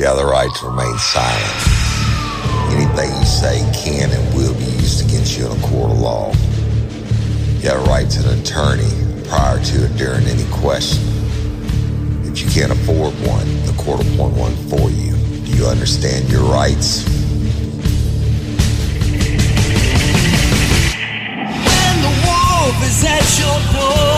You have the right to remain silent. Anything you say can and will be used against you in a court of law. You have a right to an attorney prior to or during any question. If you can't afford one, the court will appoint one for you. Do you understand your rights? When the wolf is at your door,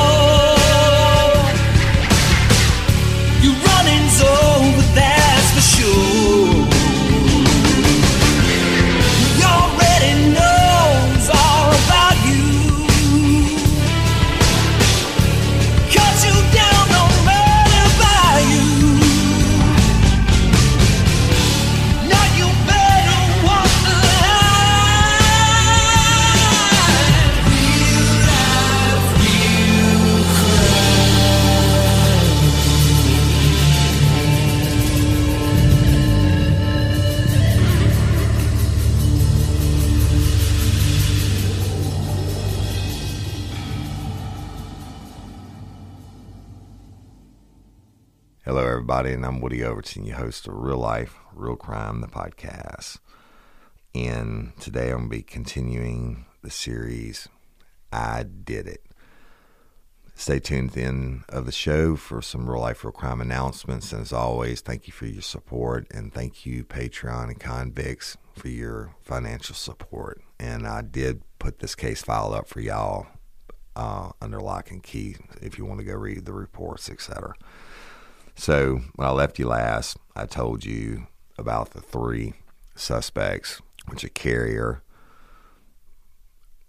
and I'm Woody Overton, your host of Real Life, Real Crime, the podcast. And today I'm going to be continuing the series, I Did It. Stay tuned at the end of the show for some real life, real crime announcements. And as always, thank you for your support. And thank you, Patreon and Convicts, for your financial support. And I did put this case file up for y'all uh, under lock and key if you want to go read the reports, etc. So when I left you last, I told you about the three suspects, which are Carrier,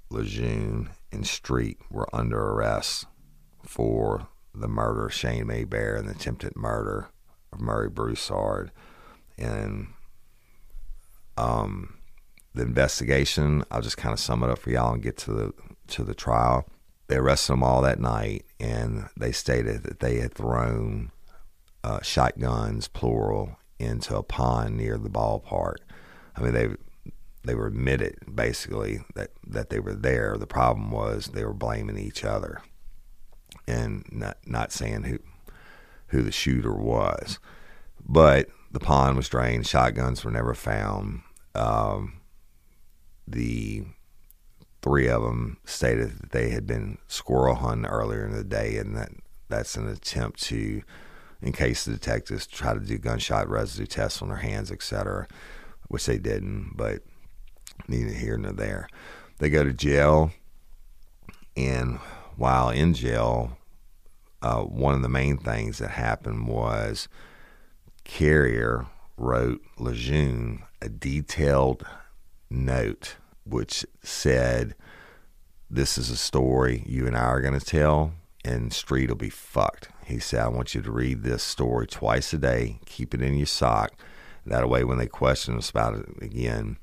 Lejeune, and Street, were under arrest for the murder of Shane Hebert and the attempted murder of Murray Broussard. And um, the investigation, I'll just kind of sum it up for y'all and get to the to the trial. They arrested them all that night, and they stated that they had thrown uh, shotguns, plural, into a pond near the ballpark. I mean, they they were admitted basically that that they were there. The problem was they were blaming each other and not not saying who who the shooter was. But the pond was drained. Shotguns were never found. Um, the three of them stated that they had been squirrel hunting earlier in the day, and that that's an attempt to in case the detectives try to do gunshot residue tests on their hands, etc., which they didn't, but neither here nor there. They go to jail, and while in jail, uh, one of the main things that happened was Carrier wrote Lejeune a detailed note which said, This is a story you and I are going to tell, and Street will be fucked. He said, I want you to read this story twice a day, keep it in your sock. That way, when they question us about it again,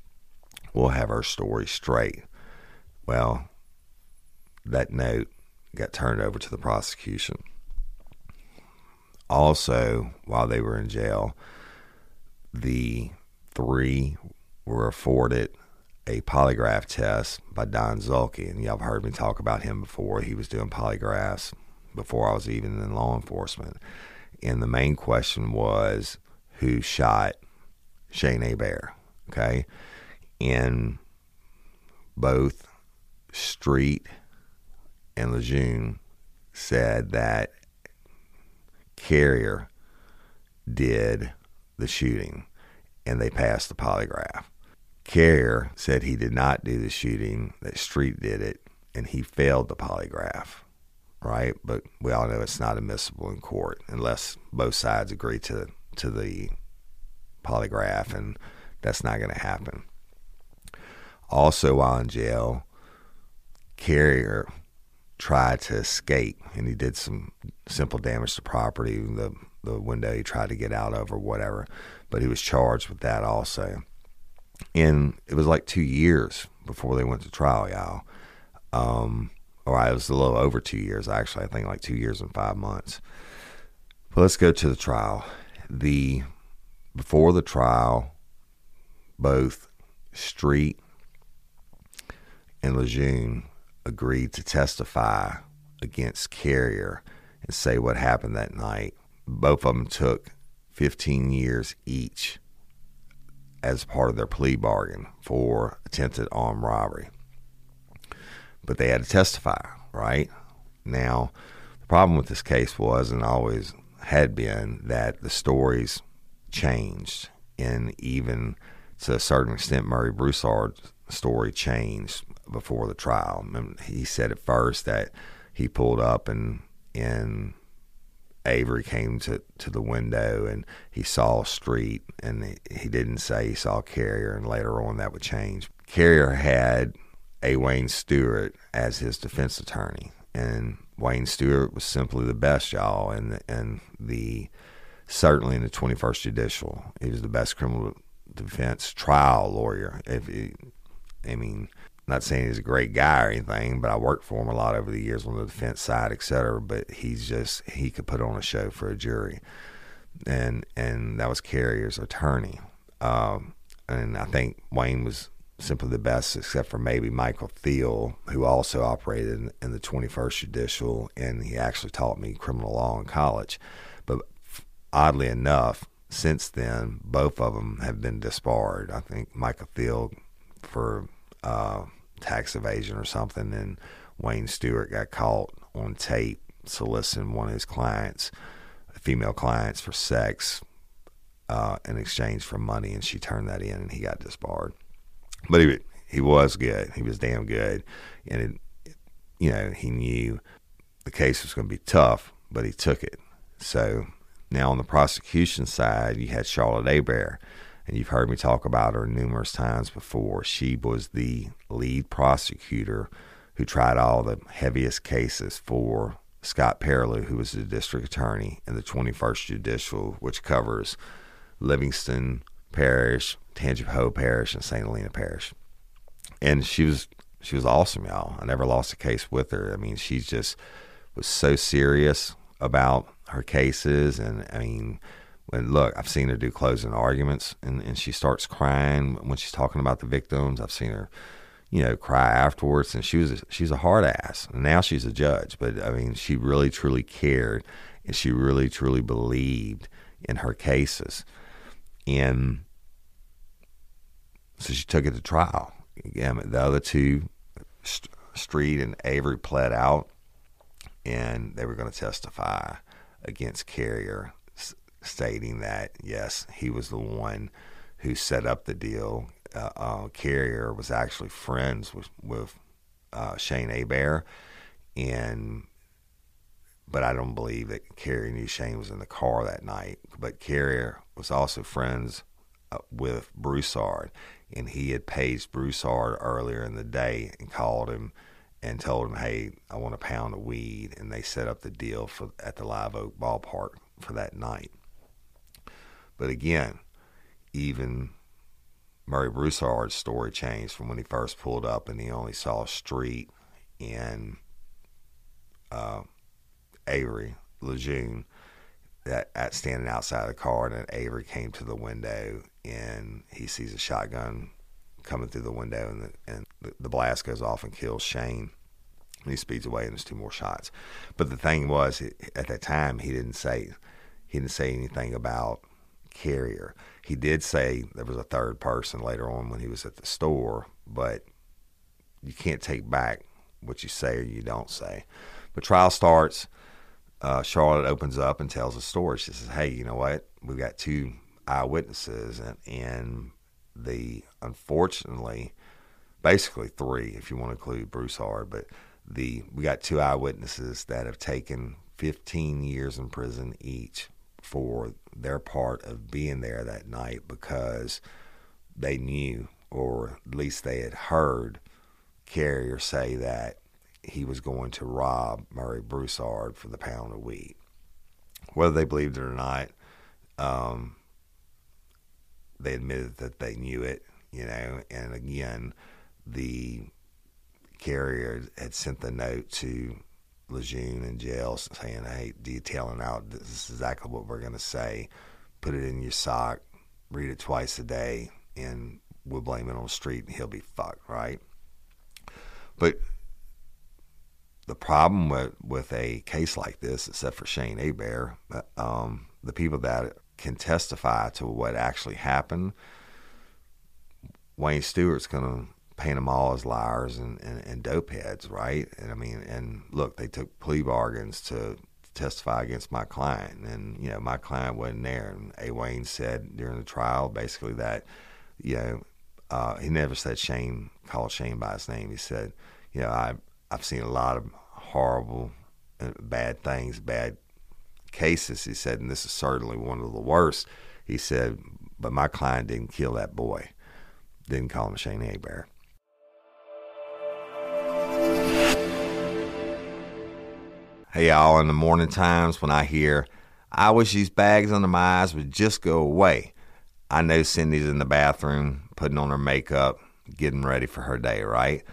we'll have our story straight. Well, that note got turned over to the prosecution. Also, while they were in jail, the three were afforded a polygraph test by Don Zulke. And y'all have heard me talk about him before. He was doing polygraphs before I was even in law enforcement. And the main question was who shot Shane Bear? Okay. And both Street and Lejeune said that Carrier did the shooting and they passed the polygraph. Carrier said he did not do the shooting, that Street did it, and he failed the polygraph, right? But we all know it's not admissible in court unless both sides agree to, to the polygraph, and that's not going to happen. Also, while in jail, Carrier tried to escape, and he did some simple damage to property, the the window he tried to get out of or whatever, but he was charged with that also. And it was like two years before they went to trial, y'all. Um, or I was a little over two years, actually. I think like two years and five months. But let's go to the trial. The before the trial, both Street and Lejeune agreed to testify against Carrier and say what happened that night. Both of them took 15 years each as part of their plea bargain for attempted armed robbery. But they had to testify, right? Now, the problem with this case was, and always had been, that the stories changed, and even to a certain extent, Murray Broussard's story changed before the trial. He said at first that he pulled up and and Avery came to, to the window and he saw street and he, he didn't say he saw Carrier and later on that would change. Carrier had a Wayne Stewart as his defense attorney and Wayne Stewart was simply the best y'all and and the certainly in the 21st judicial he was the best criminal defense trial lawyer if he, I mean not saying he's a great guy or anything, but I worked for him a lot over the years on the defense side, et cetera. But he's just he could put on a show for a jury, and and that was Carrier's attorney. Um, and I think Wayne was simply the best, except for maybe Michael Thiel, who also operated in, in the 21st Judicial, and he actually taught me criminal law in college. But oddly enough, since then, both of them have been disbarred. I think Michael Thiel for uh, tax evasion or something, and Wayne Stewart got caught on tape soliciting one of his clients, female clients, for sex uh, in exchange for money, and she turned that in, and he got disbarred. But he he was good. He was damn good, and it, you know he knew the case was going to be tough, but he took it. So now on the prosecution side, you had Charlotte Hebert and you've heard me talk about her numerous times before. She was the lead prosecutor who tried all the heaviest cases for Scott Perrilloux, who was the district attorney in the 21st Judicial, which covers Livingston Parish, Tangipahoa Parish, and St. Helena Parish. And she was she was awesome, y'all. I never lost a case with her. I mean, she just was so serious about her cases, and I mean, when look, I've seen her do closing arguments, and, and she starts crying when she's talking about the victims. I've seen her, you know, cry afterwards, and she was a, she's a hard ass. And now she's a judge, but I mean, she really truly cared, and she really truly believed in her cases, and so she took it to trial. Again, the other two, Street and Avery, pled out, and they were going to testify against Carrier stating that yes, he was the one who set up the deal. Uh, uh, Carrier was actually friends with with uh, Shane Hebert, and but I don't believe that Carrier knew Shane was in the car that night. But Carrier was also friends uh, with Broussard, and he had paged Broussard earlier in the day and called him and told him, "Hey, I want a pound of weed," and they set up the deal for at the Live Oak ballpark for that night. But again, even Murray Broussard's story changed from when he first pulled up and he only saw a street in uh, Avery, Lejeune, that at standing outside the car, and then Avery came to the window and he sees a shotgun coming through the window, and the, and the blast goes off and kills Shane. And he speeds away, and there's two more shots. But the thing was, at that time, he didn't say he didn't say anything about carrier. He did say there was a third person later on when he was at the store, but you can't take back what you say or you don't say. But trial starts. Uh, Charlotte opens up and tells a story. She says, "Hey, you know what? We've got two eyewitnesses, and, and the unfortunately, basically three, if you want to include Broussard, but the we got two eyewitnesses that have taken 15 years in prison each for their part of being there that night because they knew, or at least they had heard, Carrier say that he was going to rob Murray Broussard for the pound of wheat. Whether they believed it or not, um, they admitted that they knew it, you know, and again, the carrier had sent the note to Lejeune in jail saying, hey, detailing out this is exactly what we're going to say. Put it in your sock, read it twice a day, and we'll blame it on the street and he'll be fucked, right? But the problem with, with a case like this, except for Shane Hebert, um, the people that can testify to what actually happened, Wayne Stewart's going to paint them all as liars and, and, and dope heads, right? And I mean, and look, they took plea bargains to testify against my client, and you know, my client wasn't there. And A. Wayne said during the trial, basically that, you know, uh, he never said Shane, called Shane by his name. He said, you know, I I've seen a lot of horrible, uh, bad things, bad cases. He said, and this is certainly one of the worst. He said, but my client didn't kill that boy. Didn't call him Shane Hebert. Hey, y'all, in the morning times when I hear, I wish these bags under my eyes would just go away, I know Cindy's in the bathroom putting on her makeup, getting ready for her day, right?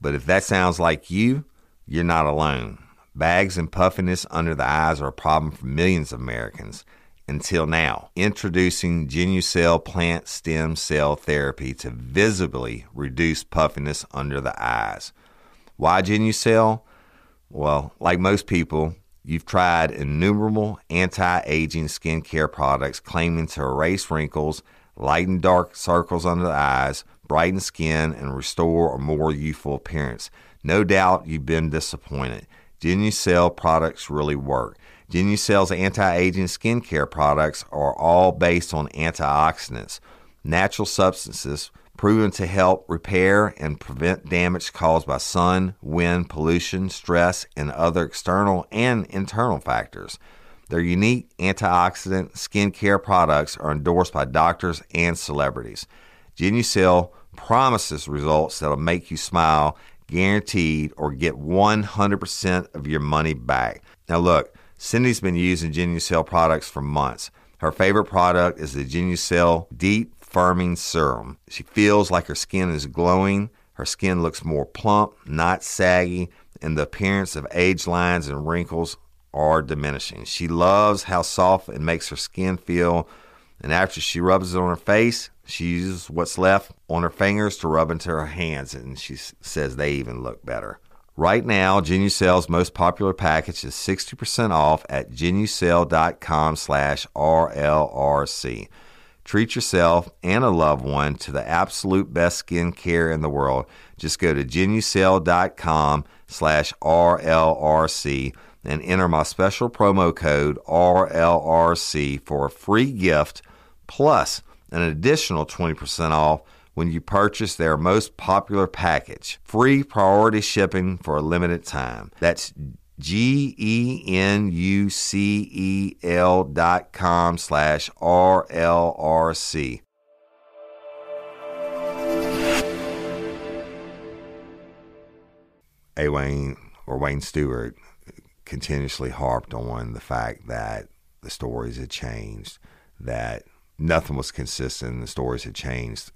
But if that sounds like you, you're not alone. Bags and puffiness under the eyes are a problem for millions of Americans. Until now, introducing Genucel plant stem cell therapy to visibly reduce puffiness under the eyes. Why Genucel? Well, like most people, you've tried innumerable anti aging skincare products claiming to erase wrinkles, lighten dark circles under the eyes, brighten skin, and restore a more youthful appearance. No doubt you've been disappointed. Genucel products really work. Genucel's anti aging skincare products are all based on antioxidants, natural substances proven to help repair and prevent damage caused by sun, wind, pollution, stress, and other external and internal factors. Their unique antioxidant skincare products are endorsed by doctors and celebrities. Genucel promises results that'll make you smile, guaranteed, or get 100% of your money back. Now, look, Cindy's been using Genucel products for months. Her favorite product is the Genucel Deep firming serum. She feels like her skin is glowing, her skin looks more plump, not saggy, and the appearance of age lines and wrinkles are diminishing. She loves how soft it makes her skin feel, and after she rubs it on her face, she uses what's left on her fingers to rub into her hands, and she says they even look better. Right now, Genucel's most popular package is 60% off at genucel.com slash RLRC. Treat yourself and a loved one to the absolute best skin care in the world. Just go to genucel.com slash RLRC and enter my special promo code RLRC for a free gift plus an additional 20% off when you purchase their most popular package. Free priority shipping for a limited time. That's G E N U C E L dot com slash R L R C. A. Wayne or Wayne Stewart continuously harped on the fact that the stories had changed, that nothing was consistent, the stories had changed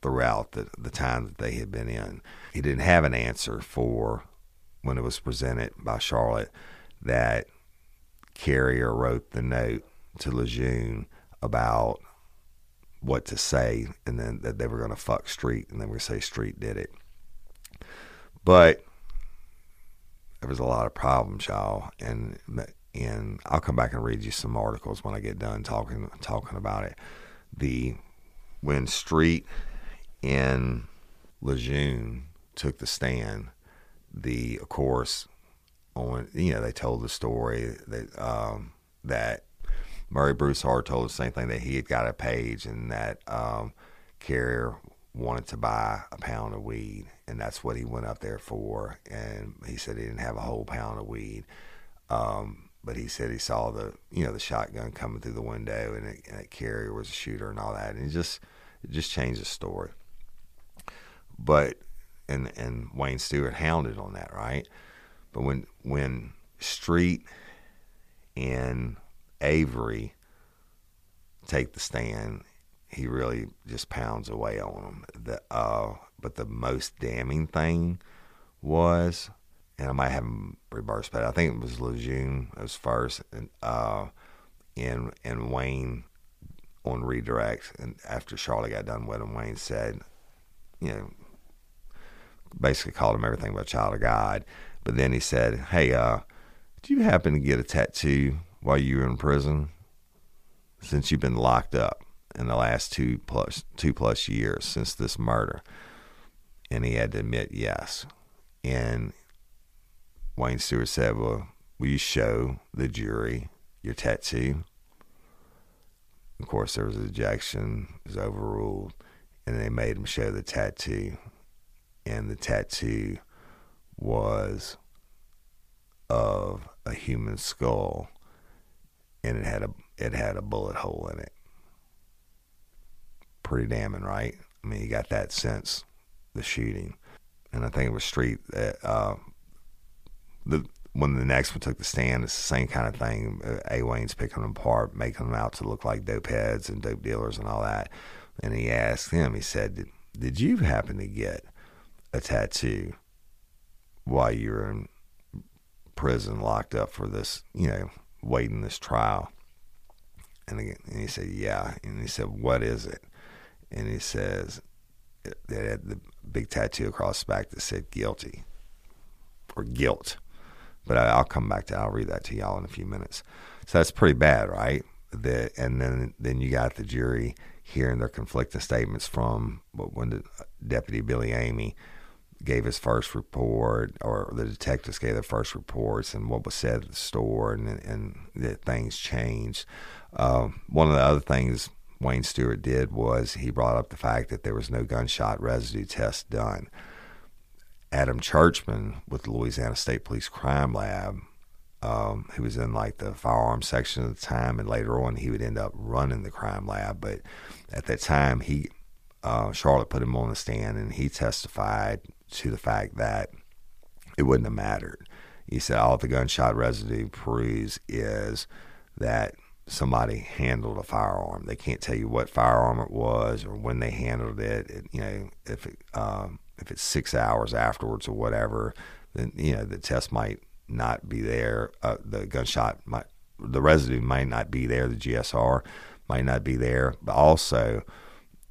throughout the, the time that they had been in. He didn't have an answer for when it was presented by Charlotte that Carrier wrote the note to Lejeune about what to say, and then that they were going to fuck Street, and then we say Street did it. But there was a lot of problems, y'all, and and I'll come back and read you some articles when I get done talking talking about it. The when Street and Lejeune took the stand, the of course on you know they told the story that um, that Murray Broussard told the same thing that he had got a page and that um, Carrier wanted to buy a pound of weed and that's what he went up there for and he said he didn't have a whole pound of weed. Um, but he said he saw the you know the shotgun coming through the window and, it, and that Carrier was a shooter and all that and it just it just changed the story. But and and Wayne Stewart hounded on that, right? But when when Street and Avery take the stand, he really just pounds away on them. The uh, but the most damning thing was, and I might have him reversed, but I think it was Lejeune was first, and uh, and and Wayne on redirect, and after Charlie got done with him, Wayne said, you know, basically called him everything but a child of God. But then he said, "Hey, uh, do you happen to get a tattoo while you were in prison?" since you've been locked up in the last two plus two plus years since this murder? And he had to admit yes. And Wayne Stewart said, Well, will you show the jury your tattoo? Of course, there was an ejection, it was overruled, and they made him show the tattoo. And the tattoo was of a human skull, and it had a it had a bullet hole in it. Pretty damning, right? I mean, you got that since the shooting, and I think it was Street that uh, the when the next one took the stand, it's the same kind of thing. A. Wayne's picking them apart, making them out to look like dope heads and dope dealers and all that. And he asked him, he said, did you happen to get a tattoo while you're in prison, locked up for this, you know, waiting this trial? And, he, and he said, Yeah. And he said, What is it? And he says, They had the big tattoo across the back that said guilty or guilt. But I, will come back to I'll read that to y'all in a few minutes. So that's pretty bad, right? The, and then then you got the jury hearing their conflicting statements from when the uh, deputy Billy Amy gave his first report, or the detectives gave their first reports, and what was said at the store, and and that things changed. Um, one of the other things Wayne Stewart did was he brought up the fact that there was no gunshot residue test done. Adam Churchman with the Louisiana State Police Crime Lab, um, who was in like the firearms section at the time, and later on he would end up running the crime lab. But at that time, he uh, Charlotte put him on the stand, and he testified to the fact that it wouldn't have mattered. He said all the gunshot residue proves is that somebody handled a firearm. They can't tell you what firearm it was or when they handled it. it you know, if it, um, if it's six hours afterwards or whatever, then you know the test might not be there. Uh, the gunshot might, the residue might not be there. The GSR might not be there, but also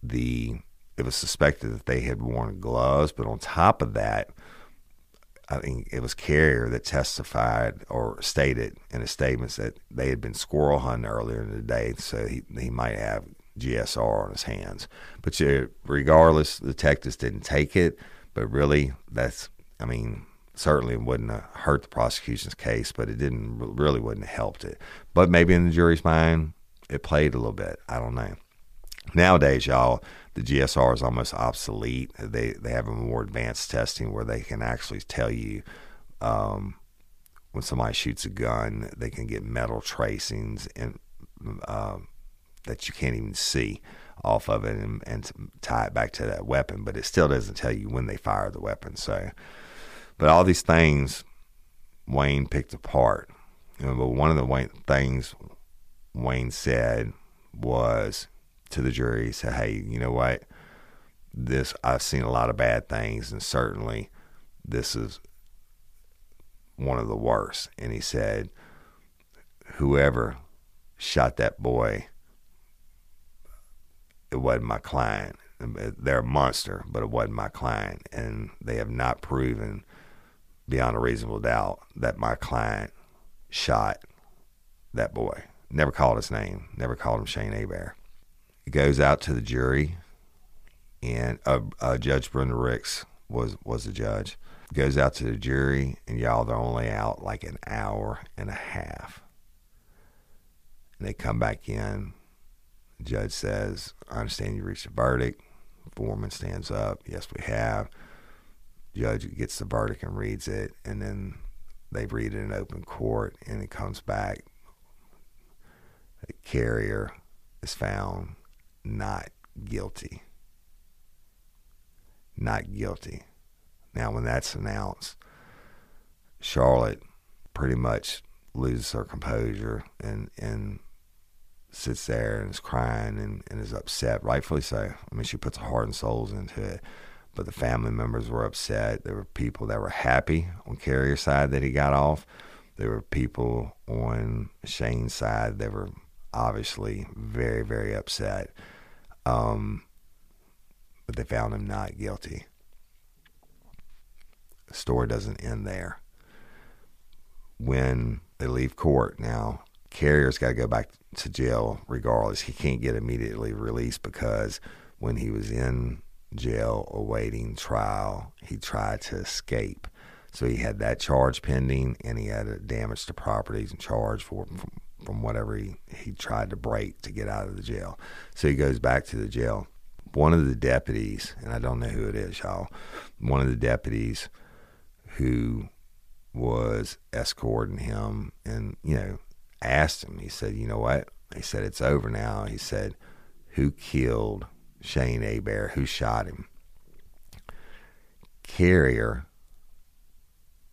the it was suspected that they had worn gloves. But on top of that, I think it was Carrier that testified or stated in his statements that they had been squirrel hunting earlier in the day, so he he might have GSR on his hands. But you, regardless, the detectives didn't take it. But really, that's, I mean, certainly wouldn't have hurt the prosecution's case, but it didn't really wouldn't have helped it. But maybe in the jury's mind, it played a little bit. I don't know. Nowadays, y'all, the GSR is almost obsolete. They they have a more advanced testing where they can actually tell you um, when somebody shoots a gun, they can get metal tracings and um, that you can't even see off of it and, and tie it back to that weapon, but it still doesn't tell you when they fire the weapon. So, but all these things Wayne picked apart. You know, but one of the Wayne, things Wayne said was to the jury, said, "Hey, you know what? This I've seen a lot of bad things, and certainly this is one of the worst." And he said, "Whoever shot that boy." it wasn't my client. They're a monster, but it wasn't my client. And they have not proven beyond a reasonable doubt that my client shot that boy. Never called his name, never called him Shane Hebert. It goes out to the jury, and uh, uh, Judge Brenda Ricks was, was the judge. Goes out to the jury, and y'all, they're only out like an hour and a half. And they come back in judge says, I understand you reached a verdict. Foreman stands up. Yes, we have. Judge gets the verdict and reads it, and then they read it in open court, and it comes back. The carrier is found not guilty. Not guilty. Now, when that's announced, Charlotte pretty much loses her composure and, and sits there and is crying and, and is upset, rightfully so. I mean, she puts her heart and souls into it. But the family members were upset. There were people that were happy on Carrier's side that he got off. There were people on Shane's side that were obviously very, very upset. Um, but they found him not guilty. The story doesn't end there. When they leave court now, Carrier's got to go back to jail regardless. He can't get immediately released because when he was in jail awaiting trial, he tried to escape. So he had that charge pending, and he had a damage to properties and charge for from, whatever he, he tried to break to get out of the jail. So he goes back to the jail. One of the deputies, and I don't know who it is, y'all, one of the deputies who was escorting him and, you know, asked him, he said, you know what? He said, it's over now. He said, who killed Shane Hebert? Who shot him? Carrier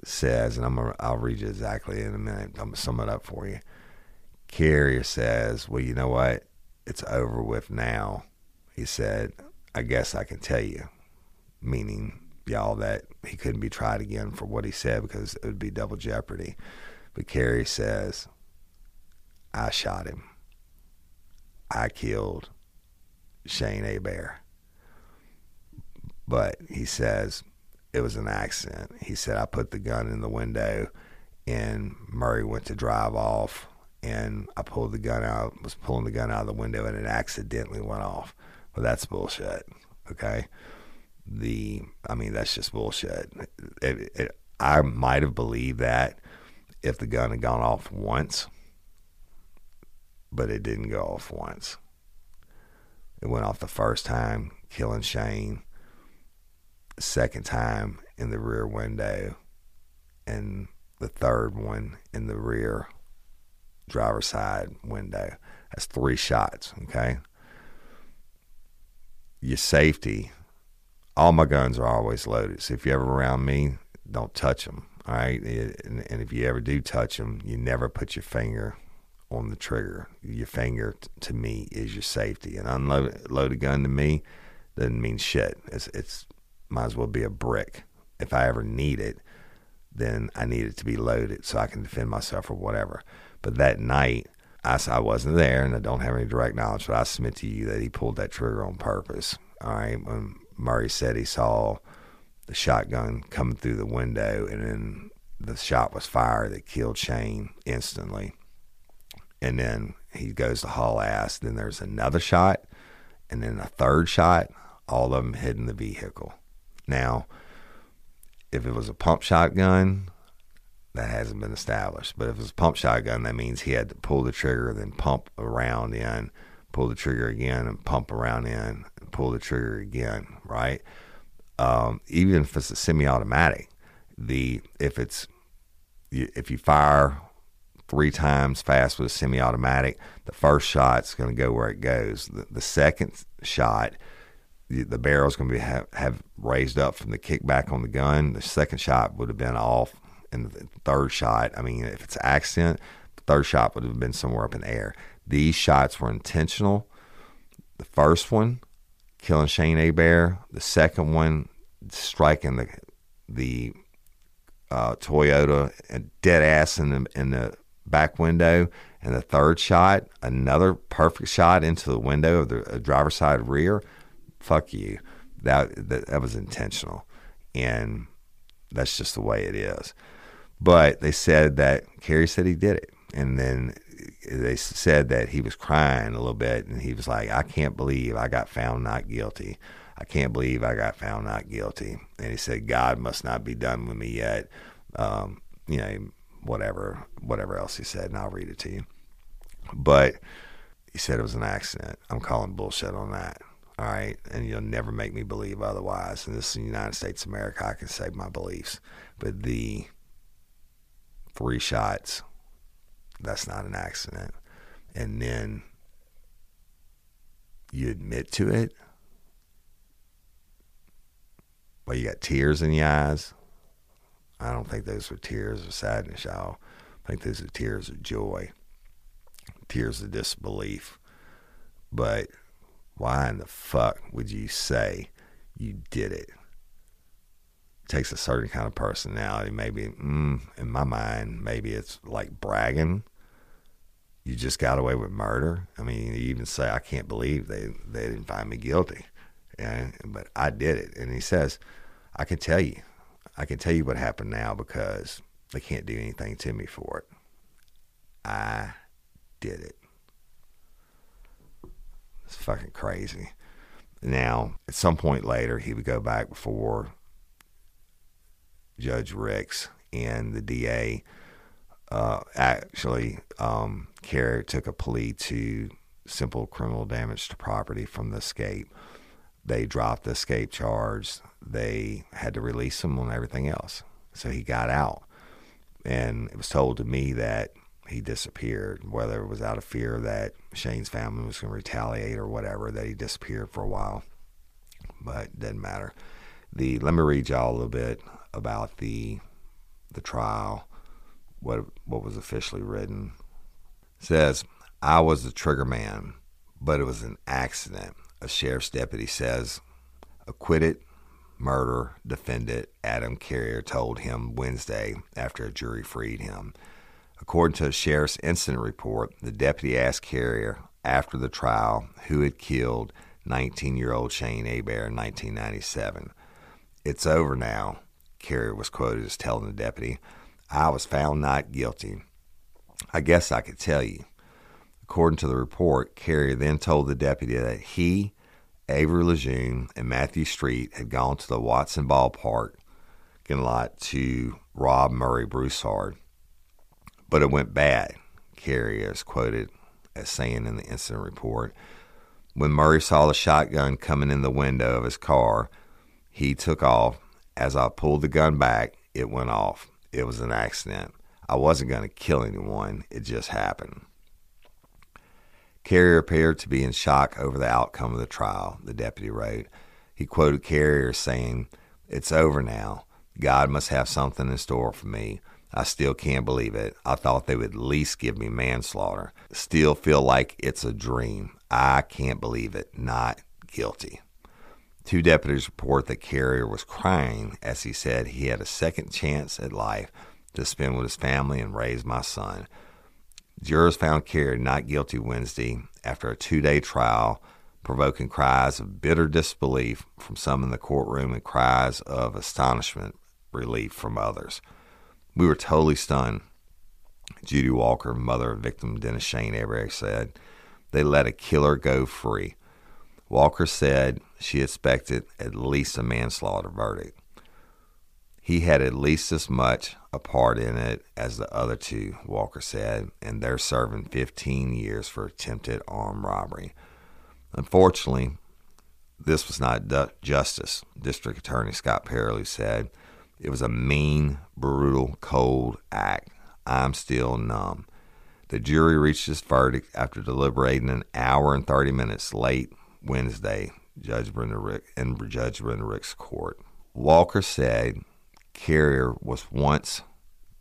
says, and I'm gonna, I'll read you exactly in a minute. I'm gonna sum it up for you. Carrier says, "Well, you know what? It's over with now." He said, "I guess I can tell you," meaning y'all that he couldn't be tried again for what he said because it would be double jeopardy. But Carrier says, "I shot him. I killed Shane Hebert." But he says it was an accident. He said, I put the gun in the window and Murray went to drive off and I pulled the gun out, was pulling the gun out of the window and it accidentally went off. Well, that's bullshit. Okay. The, I mean, that's just bullshit. It, it, I might have believed that if the gun had gone off once, but it didn't go off once. It went off the first time, killing Shane second time in the rear window and the third one in the rear driver's side window. That's three shots, okay? Your safety, all my guns are always loaded. So if you're ever around me, don't touch them, all right? Eh, and, and if you ever do touch them, you never put your finger on the trigger. Your finger t- to me is your safety. An unloaded gun to me doesn't mean shit. It's, it's might as well be a brick. If I ever need it, then I need it to be loaded so I can defend myself or whatever. But that night, I, I wasn't there and I don't have any direct knowledge, but I submit to you that he pulled that trigger on purpose. All right. When Murray said he saw the shotgun coming through the window and then the shot was fired that killed Shane instantly. And then he goes to haul ass. Then there's another shot and then a third shot, all of them hitting the vehicle. Now, if it was a pump shotgun, that hasn't been established. But if it's a pump shotgun, that means he had to pull the trigger, then pump around in, pull the trigger again, and pump around in, and pull the trigger again, right? Um, even if it's a semi-automatic, the if it's if you fire three times fast with a semi-automatic, the first shot's going to go where it goes. The, the second shot the, barrel's going to be have raised up from the kickback on the gun. The second shot would have been off, and the third shot, I mean, if it's accident, the third shot would have been somewhere up in the air. These shots were intentional. The first one, killing Shane Hebert. The second one, striking the the uh, Toyota and dead ass in the in the back window. And the third shot, another perfect shot into the window of the uh, driver's side rear fuck you. That, that that was intentional, and that's just the way it is. But they said that Kerry said he did it, and then they said that he was crying a little bit, and he was like, "I can't believe I got found not guilty. I can't believe I got found not guilty." And he said, "God must not be done with me yet." Um, you know, whatever, whatever else he said, and I'll read it to you. But he said it was an accident. I'm calling bullshit on that. All right. And you'll never make me believe otherwise. And this is the United States of America. I can say my beliefs. But the three shots, that's not an accident. And then you admit to it. Well, you got tears in your eyes. I don't think those were tears of sadness, y'all. I think those are tears of joy, tears of disbelief. But why in the fuck would you say you did it? Takes a certain kind of personality. Maybe, mm, in my mind, maybe it's like bragging. You just got away with murder. I mean, you even say, I can't believe they, they didn't find me guilty. Yeah, but I did it. And he says, I can tell you. I can tell you what happened now because they can't do anything to me for it. I did it. It's fucking crazy. Now, at some point later, he would go back before Judge Ricks and the DA. Uh, actually, um, took a plea to simple criminal damage to property from the escape. They dropped the escape charge. They had to release him on everything else. So he got out. And it was told to me that he disappeared, whether it was out of fear that Shane's family was going to retaliate or whatever, that he disappeared for a while. But it didn't matter. The let me read y'all a little bit about the the trial, what what was officially written. It says, I was the trigger man, but it was an accident. A sheriff's deputy says, acquitted murder defendant Adam Carrier told him Wednesday after a jury freed him. According to a sheriff's incident report, the deputy asked Carrier after the trial who had killed 19 year old Shane Hebert in 1997. It's over now, Carrier was quoted as telling the deputy. I was found not guilty. I guess I could tell you. According to the report, Carrier then told the deputy that he, Avery Lejeune, and Matthew Street had gone to the Watson ballpark lot to rob Murray Broussard. But it went bad, Carrier is quoted as saying in the incident report. When Murray saw the shotgun coming in the window of his car, he took off. As I pulled the gun back, it went off. It was an accident. I wasn't going to kill anyone, it just happened. Carrier appeared to be in shock over the outcome of the trial, the deputy wrote. He quoted Carrier saying, It's over now. God must have something in store for me. I still can't believe it. I thought they would at least give me manslaughter. Still feel like it's a dream. I can't believe it. Not guilty. Two deputies report that Carrier was crying as he said he had a second chance at life to spend with his family and raise my son. Jurors found Carrier not guilty Wednesday after a two day trial, provoking cries of bitter disbelief from some in the courtroom and cries of astonishment relief from others. We were totally stunned. Judy Walker, mother of victim Dennis Shane Hebert, said they let a killer go free. Walker said she expected at least a manslaughter verdict. He had at least as much a part in it as the other two, Walker said, and they're serving 15 years for attempted armed robbery. Unfortunately, this was not justice, District Attorney Scott Perrilloux said. It was a mean, brutal, cold act. I'm still numb. The jury reached its verdict after deliberating an hour and 30 minutes late Wednesday, Judge Brenda Rick, in Judge Brenda Rick's court. Walker said Carrier was once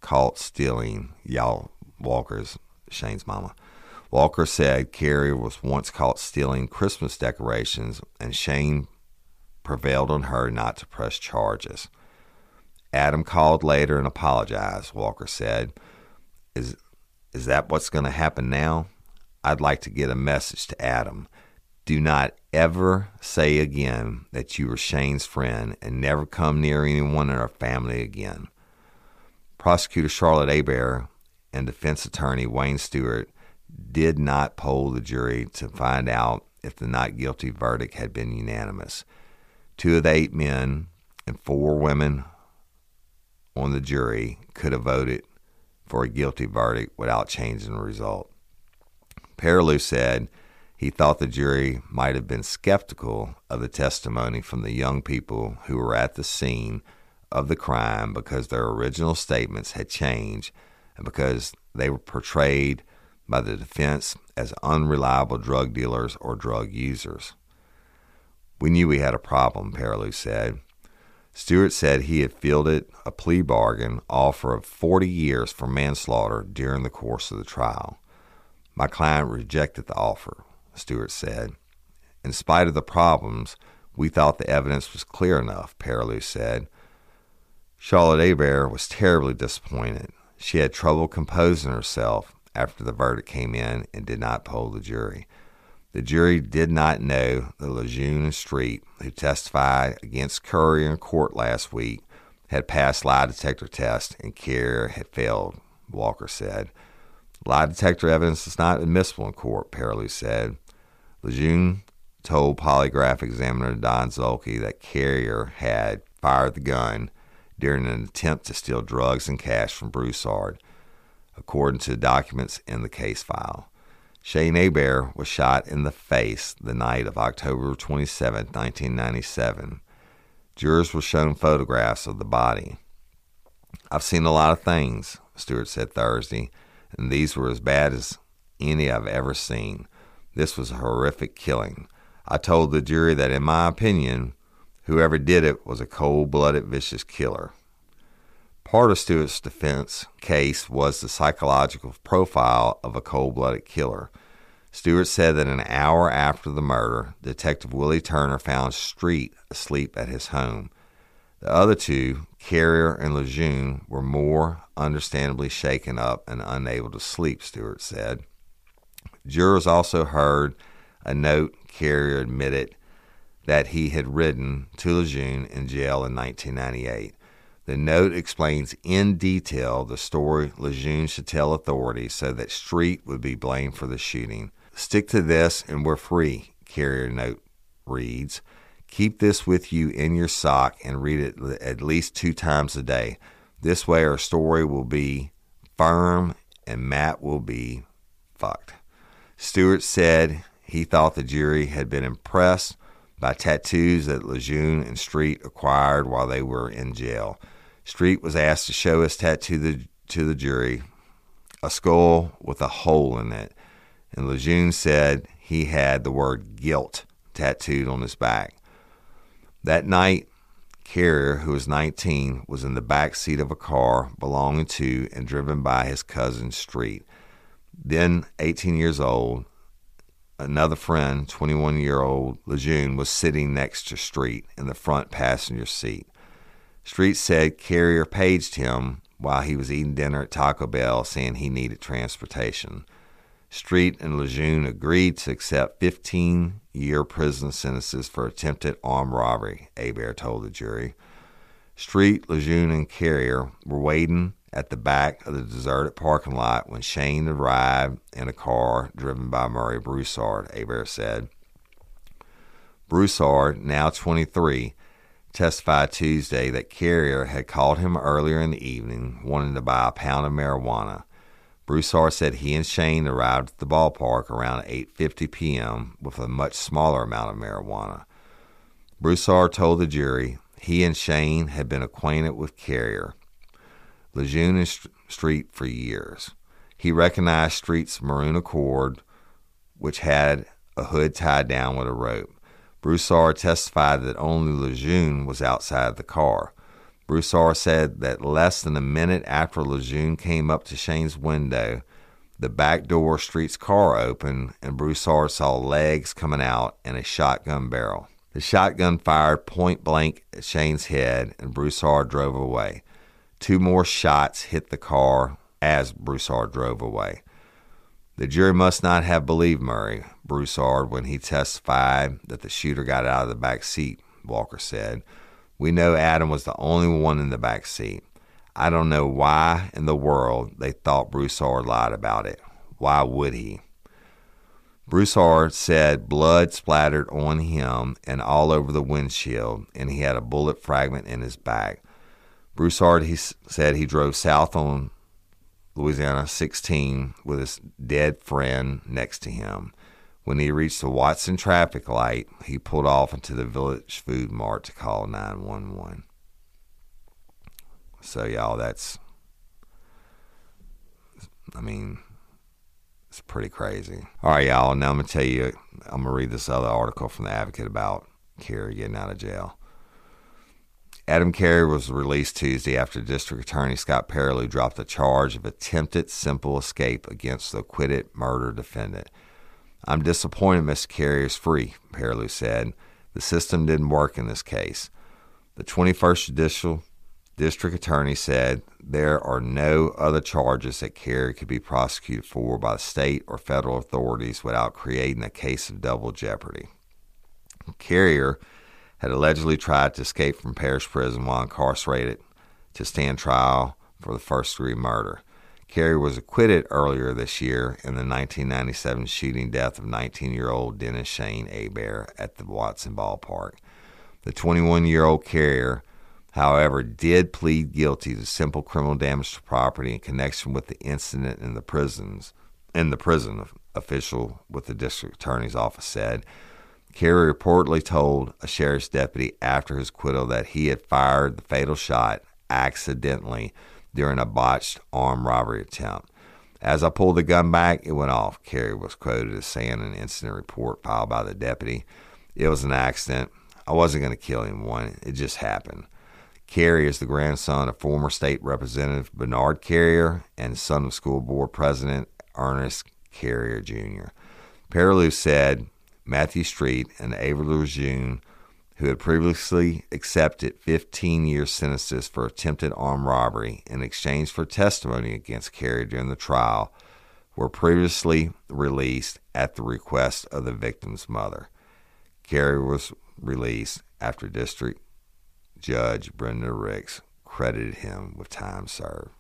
caught stealing y'all Walker's Shane's mama. Walker said Carrier was once caught stealing Christmas decorations and Shane prevailed on her not to press charges. Adam called later and apologized, Walker said. Is is that what's going to happen now? I'd like to get a message to Adam. Do not ever say again that you were Shane's friend and never come near anyone in our family again. Prosecutor Charlotte Hebert and defense attorney Wayne Stewart did not poll the jury to find out if the not guilty verdict had been unanimous. Two of the eight men and four women on the jury could have voted for a guilty verdict without changing the result. Perrilloux said he thought the jury might have been skeptical of the testimony from the young people who were at the scene of the crime because their original statements had changed and because they were portrayed by the defense as unreliable drug dealers or drug users. We knew we had a problem, Perrilloux said. Stewart said he had fielded a plea bargain offer of 40 years for manslaughter during the course of the trial. My client rejected the offer. Stewart said. In spite of the problems, we thought the evidence was clear enough, Perrilloux said. Charlotte Hebert was terribly disappointed. She had trouble composing herself after the verdict came in and did not poll the jury. The jury did not know that Lejeune and Street, who testified against Curry in court last week, had passed lie detector tests and Carrier had failed, Walker said. Lie detector evidence is not admissible in court, Perrilloux said. Lejeune told polygraph examiner Don Zulke that Carrier had fired the gun during an attempt to steal drugs and cash from Broussard, according to documents in the case file. Shane Hebert was shot in the face the night of October 27, 1997. Jurors were shown photographs of the body. I've seen a lot of things, Stewart said Thursday, and these were as bad as any I've ever seen. This was a horrific killing. I told the jury that, in my opinion, whoever did it was a cold blooded, vicious killer. Part of Stewart's defense case was the psychological profile of a cold blooded killer. Stewart said that an hour after the murder, Detective Willie Turner found Street asleep at his home. The other two, Carrier and Lejeune, were more understandably shaken up and unable to sleep, Stewart said. Jurors also heard a note Carrier admitted that he had written to Lejeune in jail in 1998. The note explains in detail the story Lejeune should tell authorities so that Street would be blamed for the shooting. Stick to this and we're free, Carrier note reads. Keep this with you in your sock and read it at least two times a day. This way, our story will be firm and Matt will be fucked. Stewart said he thought the jury had been impressed by tattoos that Lejeune and Street acquired while they were in jail. Street was asked to show his tattoo to the, to the jury, a skull with a hole in it, and Lejeune said he had the word guilt tattooed on his back. That night, Carrier, who was 19, was in the back seat of a car belonging to and driven by his cousin Street. Then, 18 years old, another friend, 21 year old Lejeune, was sitting next to Street in the front passenger seat. Street said Carrier paged him while he was eating dinner at Taco Bell, saying he needed transportation. Street and Lejeune agreed to accept 15 year prison sentences for attempted armed robbery, Hebert told the jury. Street, Lejeune, and Carrier were waiting at the back of the deserted parking lot when Shane arrived in a car driven by Murray Broussard, Hebert said. Broussard, now 23, testified Tuesday that Carrier had called him earlier in the evening wanting to buy a pound of marijuana. Broussard said he and Shane arrived at the ballpark around 8:50 p.m. with a much smaller amount of marijuana. Broussard told the jury he and Shane had been acquainted with Carrier, Lejeune Street for years. He recognized Street's maroon Accord, which had a hood tied down with a rope. Broussard testified that only Lejeune was outside the car. Broussard said that less than a minute after Lejeune came up to Shane's window, the back door Street's car opened and Broussard saw legs coming out and a shotgun barrel. The shotgun fired point blank at Shane's head and Broussard drove away. Two more shots hit the car as Broussard drove away. The jury must not have believed Murray Broussard when he testified that the shooter got out of the back seat, Walker said. We know Adam was the only one in the back seat. I don't know why in the world they thought Broussard lied about it. Why would he? Broussard said blood splattered on him and all over the windshield, and he had a bullet fragment in his back. Broussard he said he drove south on Louisiana 16 with his dead friend next to him. When he reached the Watson traffic light, he pulled off into the Village Food Mart to call 911. So, y'all, that's, I mean, it's pretty crazy. All right, y'all, now I'm going to tell you, I'm going to read this other article from the Advocate about Carrier getting out of jail. Adam Carrier was released Tuesday after District Attorney Scott Perrilloux dropped a charge of attempted simple escape against the acquitted murder defendant. I'm disappointed Mr. Carrier is free, Perrilloux said. The system didn't work in this case. The 21st Judicial District Attorney said there are no other charges that Carrier could be prosecuted for by state or federal authorities without creating a case of double jeopardy. Carrier had allegedly tried to escape from parish prison while incarcerated to stand trial for the first degree murder. Carrier was acquitted earlier this year in the 1997 shooting death of 19 year old Dennis Shane Hebert at the Watson ballpark. The 21 year old carrier, however, did plead guilty to simple criminal damage to property in connection with the incident in the prisons. In the prison, official with the district attorney's office said. Carrier reportedly told a sheriff's deputy after his acquittal that he had fired the fatal shot accidentally during a botched armed robbery attempt. As I pulled the gun back, it went off. Carrier was quoted as saying in an incident report filed by the deputy. It was an accident. I wasn't going to kill anyone. It just happened. Carrier is the grandson of former state representative Bernard Carrier and son of school board president Ernest Carrier Jr. Perrilloux said Matthew Street and Ava Lejeune who had previously accepted 15 year sentences for attempted armed robbery in exchange for testimony against Carrier during the trial, were previously released at the request of the victim's mother. Carrier was released after District Judge Brenda Ricks credited him with time served.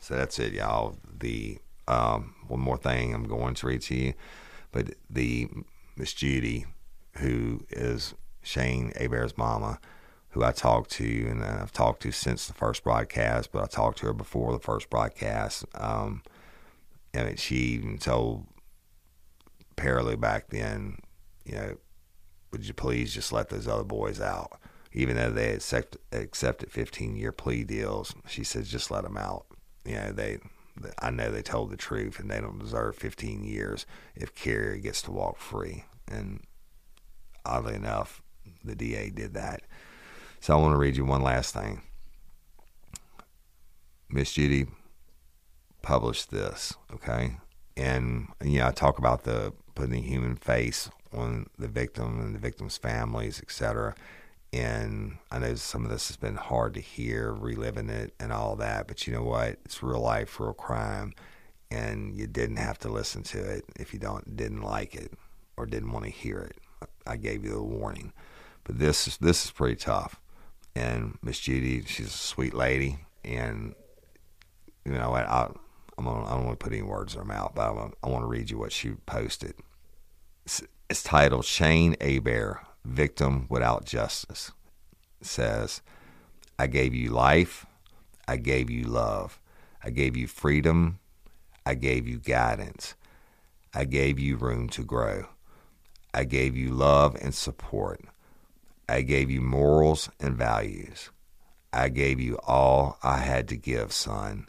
So that's it, y'all. The um, one more thing I'm going to read to you, but the Miss Judy, who is Shane Hebert's mama, who I talked to, and I've talked to since the first broadcast, but I talked to her before the first broadcast. Um, and she even told Perrilloux back then, you know, would you please just let those other boys out? Even though they accept, accepted 15 year plea deals, she says, just let them out. You know, they, I know they told the truth and they don't deserve 15 years if Carrier gets to walk free. And oddly enough, the DA did that. So I want to read you one last thing. Miss Judy published this, okay? And, you know, I talk about the putting the human face on the victim and the victim's families, etc. And I know some of this has been hard to hear, reliving it and all that, but you know what? It's real life, real crime, and you didn't have to listen to it if you don't didn't like it or didn't want to hear it. I gave you the warning. But this is this is pretty tough. And Miss Judy, she's a sweet lady, and you know I, I I'm gonna, I don't want to put any words in her mouth, but I want, I want to read you what she posted. It's, it's titled "Shane Hebert, Victim Without Justice." Says, "I gave you life, I gave you love, I gave you freedom, I gave you guidance, I gave you room to grow, I gave you love and support." I gave you morals and values. I gave you all I had to give, son,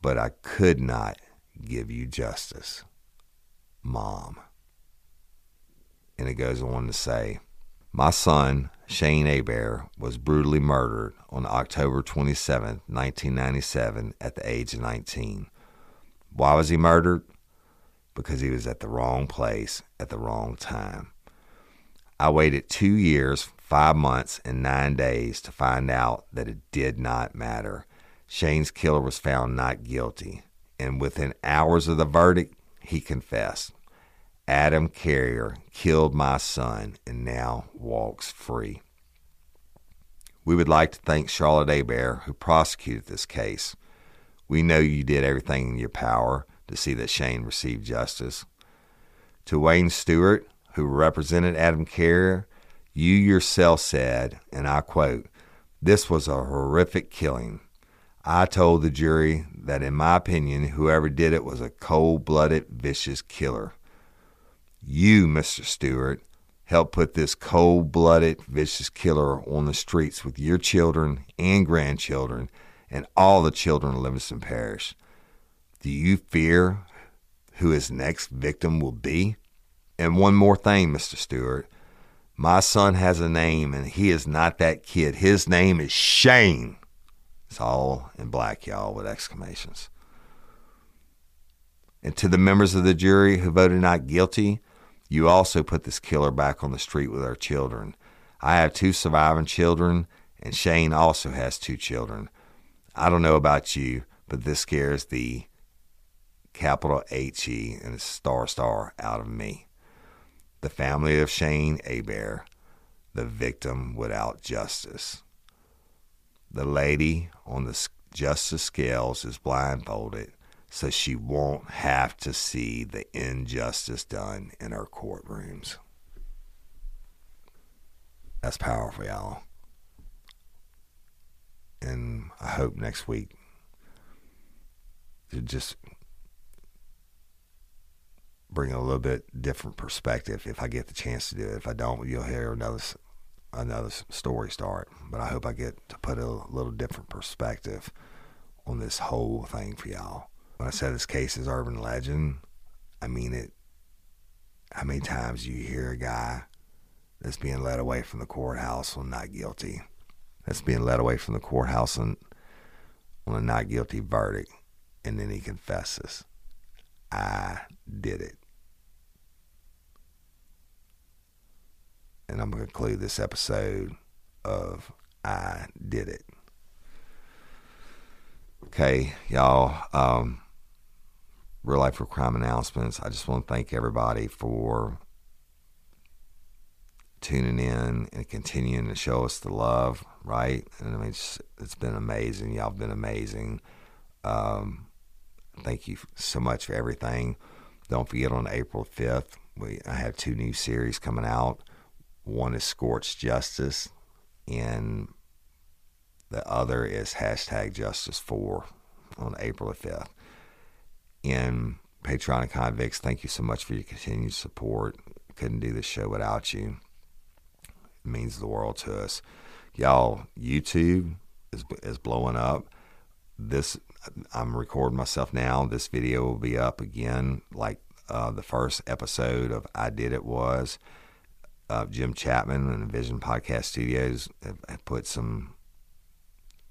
but I could not give you justice. Mom. And it goes on to say, My son, Shane Hebert, was brutally murdered on October 27, 1997, at the age of 19. Why was he murdered? Because he was at the wrong place at the wrong time. I waited two years five months and nine days to find out that it did not matter. Shane's killer was found not guilty, and within hours of the verdict, he confessed. Adam Carrier killed my son and now walks free. We would like to thank Charlotte Hebert, who prosecuted this case. We know you did everything in your power to see that Shane received justice. To Wayne Stewart, who represented Adam Carrier, you yourself said, and I quote, this was a horrific killing. I told the jury that, in my opinion, whoever did it was a cold blooded, vicious killer. You, Mr. Stewart, helped put this cold blooded, vicious killer on the streets with your children and grandchildren and all the children of Livingston Parish. Do you fear who his next victim will be? And one more thing, Mr. Stewart. My son has a name, and he is not that kid. His name is Shane. It's all in black, y'all, with exclamations. And to the members of the jury who voted not guilty, you also put this killer back on the street with our children. I have two surviving children, and Shane also has two children. I don't know about you, but this scares the capital H E and star star out of me the family of Shane Hebert, the victim without justice. The lady on the Justice Scales is blindfolded so she won't have to see the injustice done in her courtrooms. That's powerful, y'all. And I hope next week to just bring a little bit different perspective if I get the chance to do it. If I don't, you'll hear another another story start. But I hope I get to put a little different perspective on this whole thing for y'all. When I say this case is urban legend, I mean it. How many times you hear a guy that's being led away from the courthouse on not guilty, that's being led away from the courthouse on, on a not guilty verdict, and then he confesses, I did it. And I'm going to conclude this episode of I Did It. Okay, y'all. Um, real life for crime announcements. I just want to thank everybody for tuning in and continuing to show us the love, right? And I mean, it's, it's been amazing. Y'all have been amazing. Um, thank you so much for everything. Don't forget on April 5th, we I have two new series coming out. One is Scorched Justice, and the other is hashtag Justice 4 on April 5th. And Patriotic Convicts, thank you so much for your continued support. Couldn't do this show without you It means the world to us. Y'all, YouTube is is blowing up. This I'm recording myself now. This video will be up again, like uh, the first episode of I Did It was. Uh, Jim Chapman and Vision Podcast Studios have, have, put some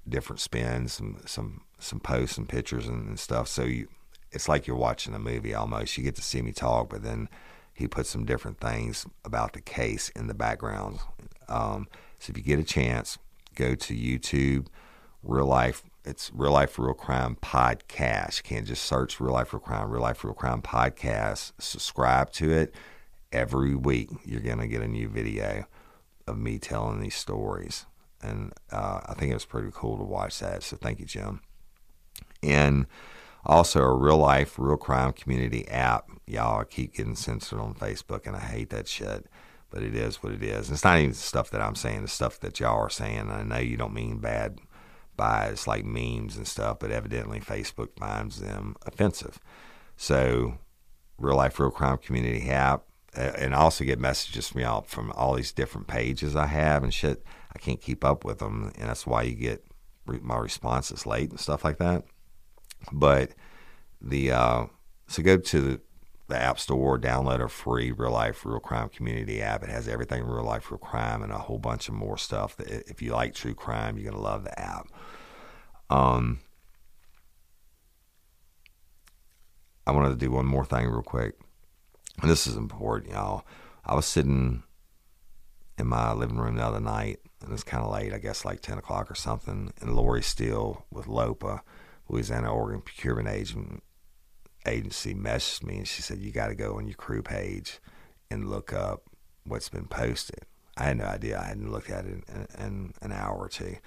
different spins, some some some posts and pictures and, and stuff. So you, it's like you're watching a movie almost. You get to see me talk, but then he puts some different things about the case in the background. Um, so if you get a chance, go to YouTube, Real Life. It's Real Life Real Crime Podcast. You can't just search Real Life Real Crime, Real Life Real Crime Podcast. Subscribe to it. Every week, you're going to get a new video of me telling these stories. And uh, I think it was pretty cool to watch that. So thank you, Jim. And also, a real life, real crime community app. Y'all I keep getting censored on Facebook, and I hate that shit. But it is what it is. And it's not even stuff that I'm saying, the stuff that y'all are saying. I know you don't mean bad by it. it's like memes and stuff, but evidently Facebook finds them offensive. So, real life, real crime community app. And I also get messages from y'all from all these different pages I have and shit. I can't keep up with them, and that's why you get my responses late and stuff like that. But the uh, so go to the, the App Store, download a free Real Life Real Crime Community app. It has everything Real Life Real Crime and a whole bunch of more stuff. That if you like true crime, you're gonna love the app. Um, I wanted to do one more thing real quick, and this is important, y'all. I was sitting in my living room the other night, and it's kind of late, I guess, like ten o'clock or something. And Lori Steele with LOPA Louisiana Organ Procurement Agent Agency messaged me and she said, You got to go on your crew page and look up what's been posted. I had no idea. I hadn't looked at it in, in an hour or two.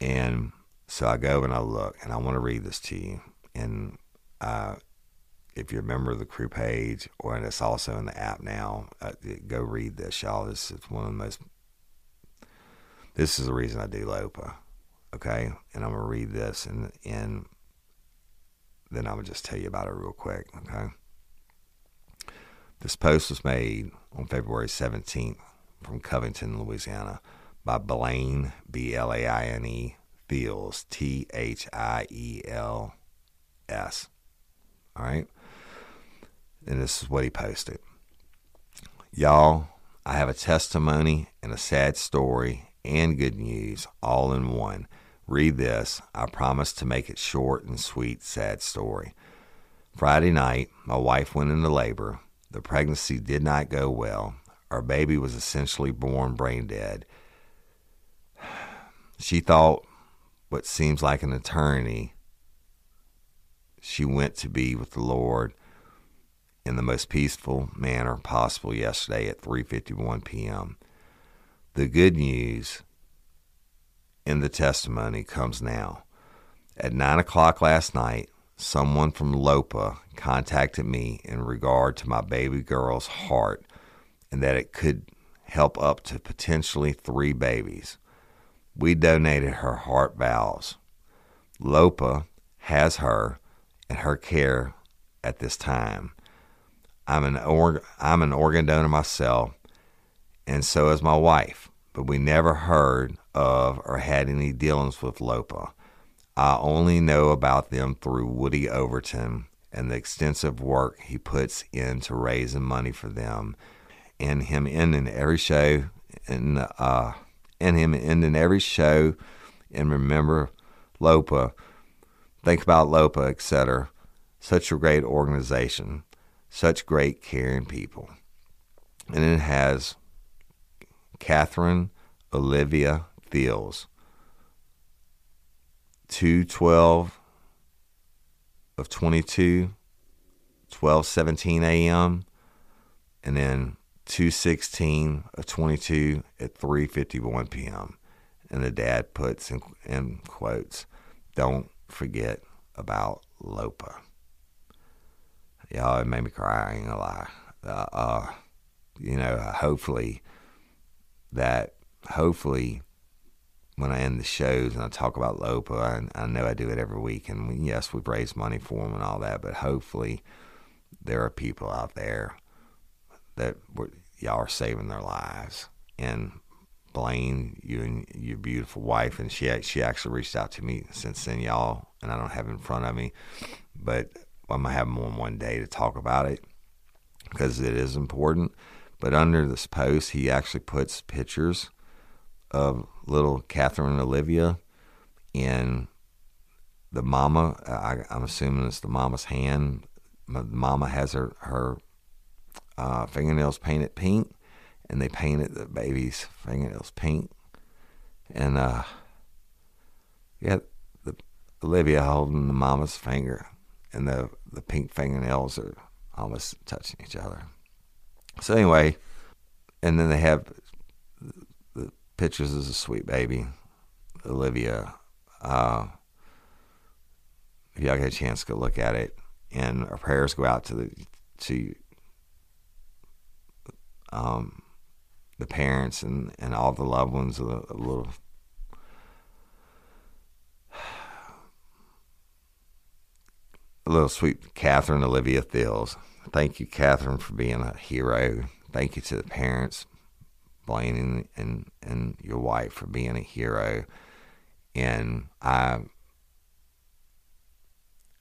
And so I go and I look and I want to read this to you. And uh, if you're a member of the crew page, or and it's also in the app now, uh, go read this, y'all. This is one of the most. This is the reason I do LOPA okay? And I'm gonna read this, and and then I'm gonna just tell you about it real quick, okay? This post was made on February 17th from Covington, Louisiana, by Blaine B L A I N E Thiels T H I E L S. All right, and this is what he posted. Y'all, I have a testimony and a sad story and good news all in one. Read this. I promise to make it short and sweet, sad story. Friday night, my wife went into labor. The pregnancy did not go well. Our baby was essentially born brain dead. She thought what seems like an eternity. She went to be with the Lord in the most peaceful manner possible yesterday at 3:51 p.m. The good news in the testimony comes now. At 9 o'clock last night, someone from LOPA contacted me in regard to my baby girl's heart and that it could help up to potentially three babies. We donated her heart valves. LOPA has her in her care at this time. I'm an org- I'm an organ donor myself, and so is my wife. But we never heard of or had any dealings with LOPA. I only know about them through Woody Overton and the extensive work he puts into raising money for them, and him ending every show, and uh, and him ending every show, and remember LOPA, think about LOPA, etc. Such a great organization, such great caring people, and it has Catherine Olivia two twelve of 22, 12 17 a.m., and then 216 of 22 at 3:51 p.m. And the dad puts in, in quotes, "Don't forget about Lopa." Y'all, it made me cry. I ain't gonna lie. Uh, uh, you know, hopefully that, hopefully when I end the shows and I talk about Lopa, I, I know I do it every week, and yes, we've raised money for them and all that, but hopefully there are people out there that y'all are saving their lives. And Blaine, you and your beautiful wife, and she she actually reached out to me since then, y'all, and I don't have it in front of me, but I'm gonna have more on one day to talk about it because it is important. But under this post, he actually puts pictures of little Catherine Olivia and the mama. I, am assuming it's the mama's hand. The mama has her her uh, fingernails painted pink, and they painted the baby's fingernails pink. And uh, yeah, the Olivia holding the mama's finger, and the the pink fingernails are almost touching each other. So anyway, and then they have the pictures of a sweet baby, Olivia. Uh, if y'all get a chance, go look at it. And our prayers go out to the to um, the parents and, and all the loved ones of the little little sweet Catherine Olivia Thiels. Thank you, Catherine, for being a hero. Thank you to the parents. Blaine and, and, and your wife for being a hero. And I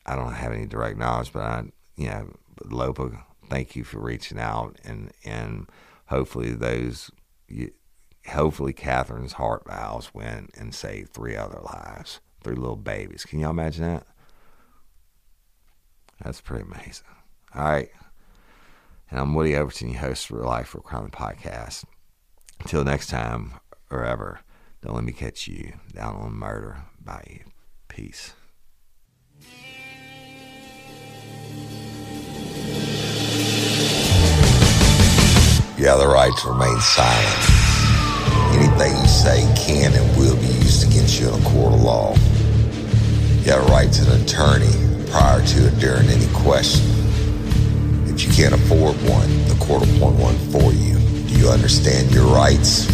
I don't have any direct knowledge, but I you know Lopa, thank you for reaching out and and hopefully those you, hopefully Catherine's heart valves went and saved three other lives, three little babies. Can y'all imagine that? That's pretty amazing. All right. And I'm Woody Overton, your host for Life for Crime podcast. Until next time, or ever, don't let me catch you down on murder. Bye. Peace. You have the right to remain silent. Anything you say can and will be used against you in a court of law. You have a right to an attorney prior to or during any question. If you can't afford one, the court will one for you. Do you understand your rights?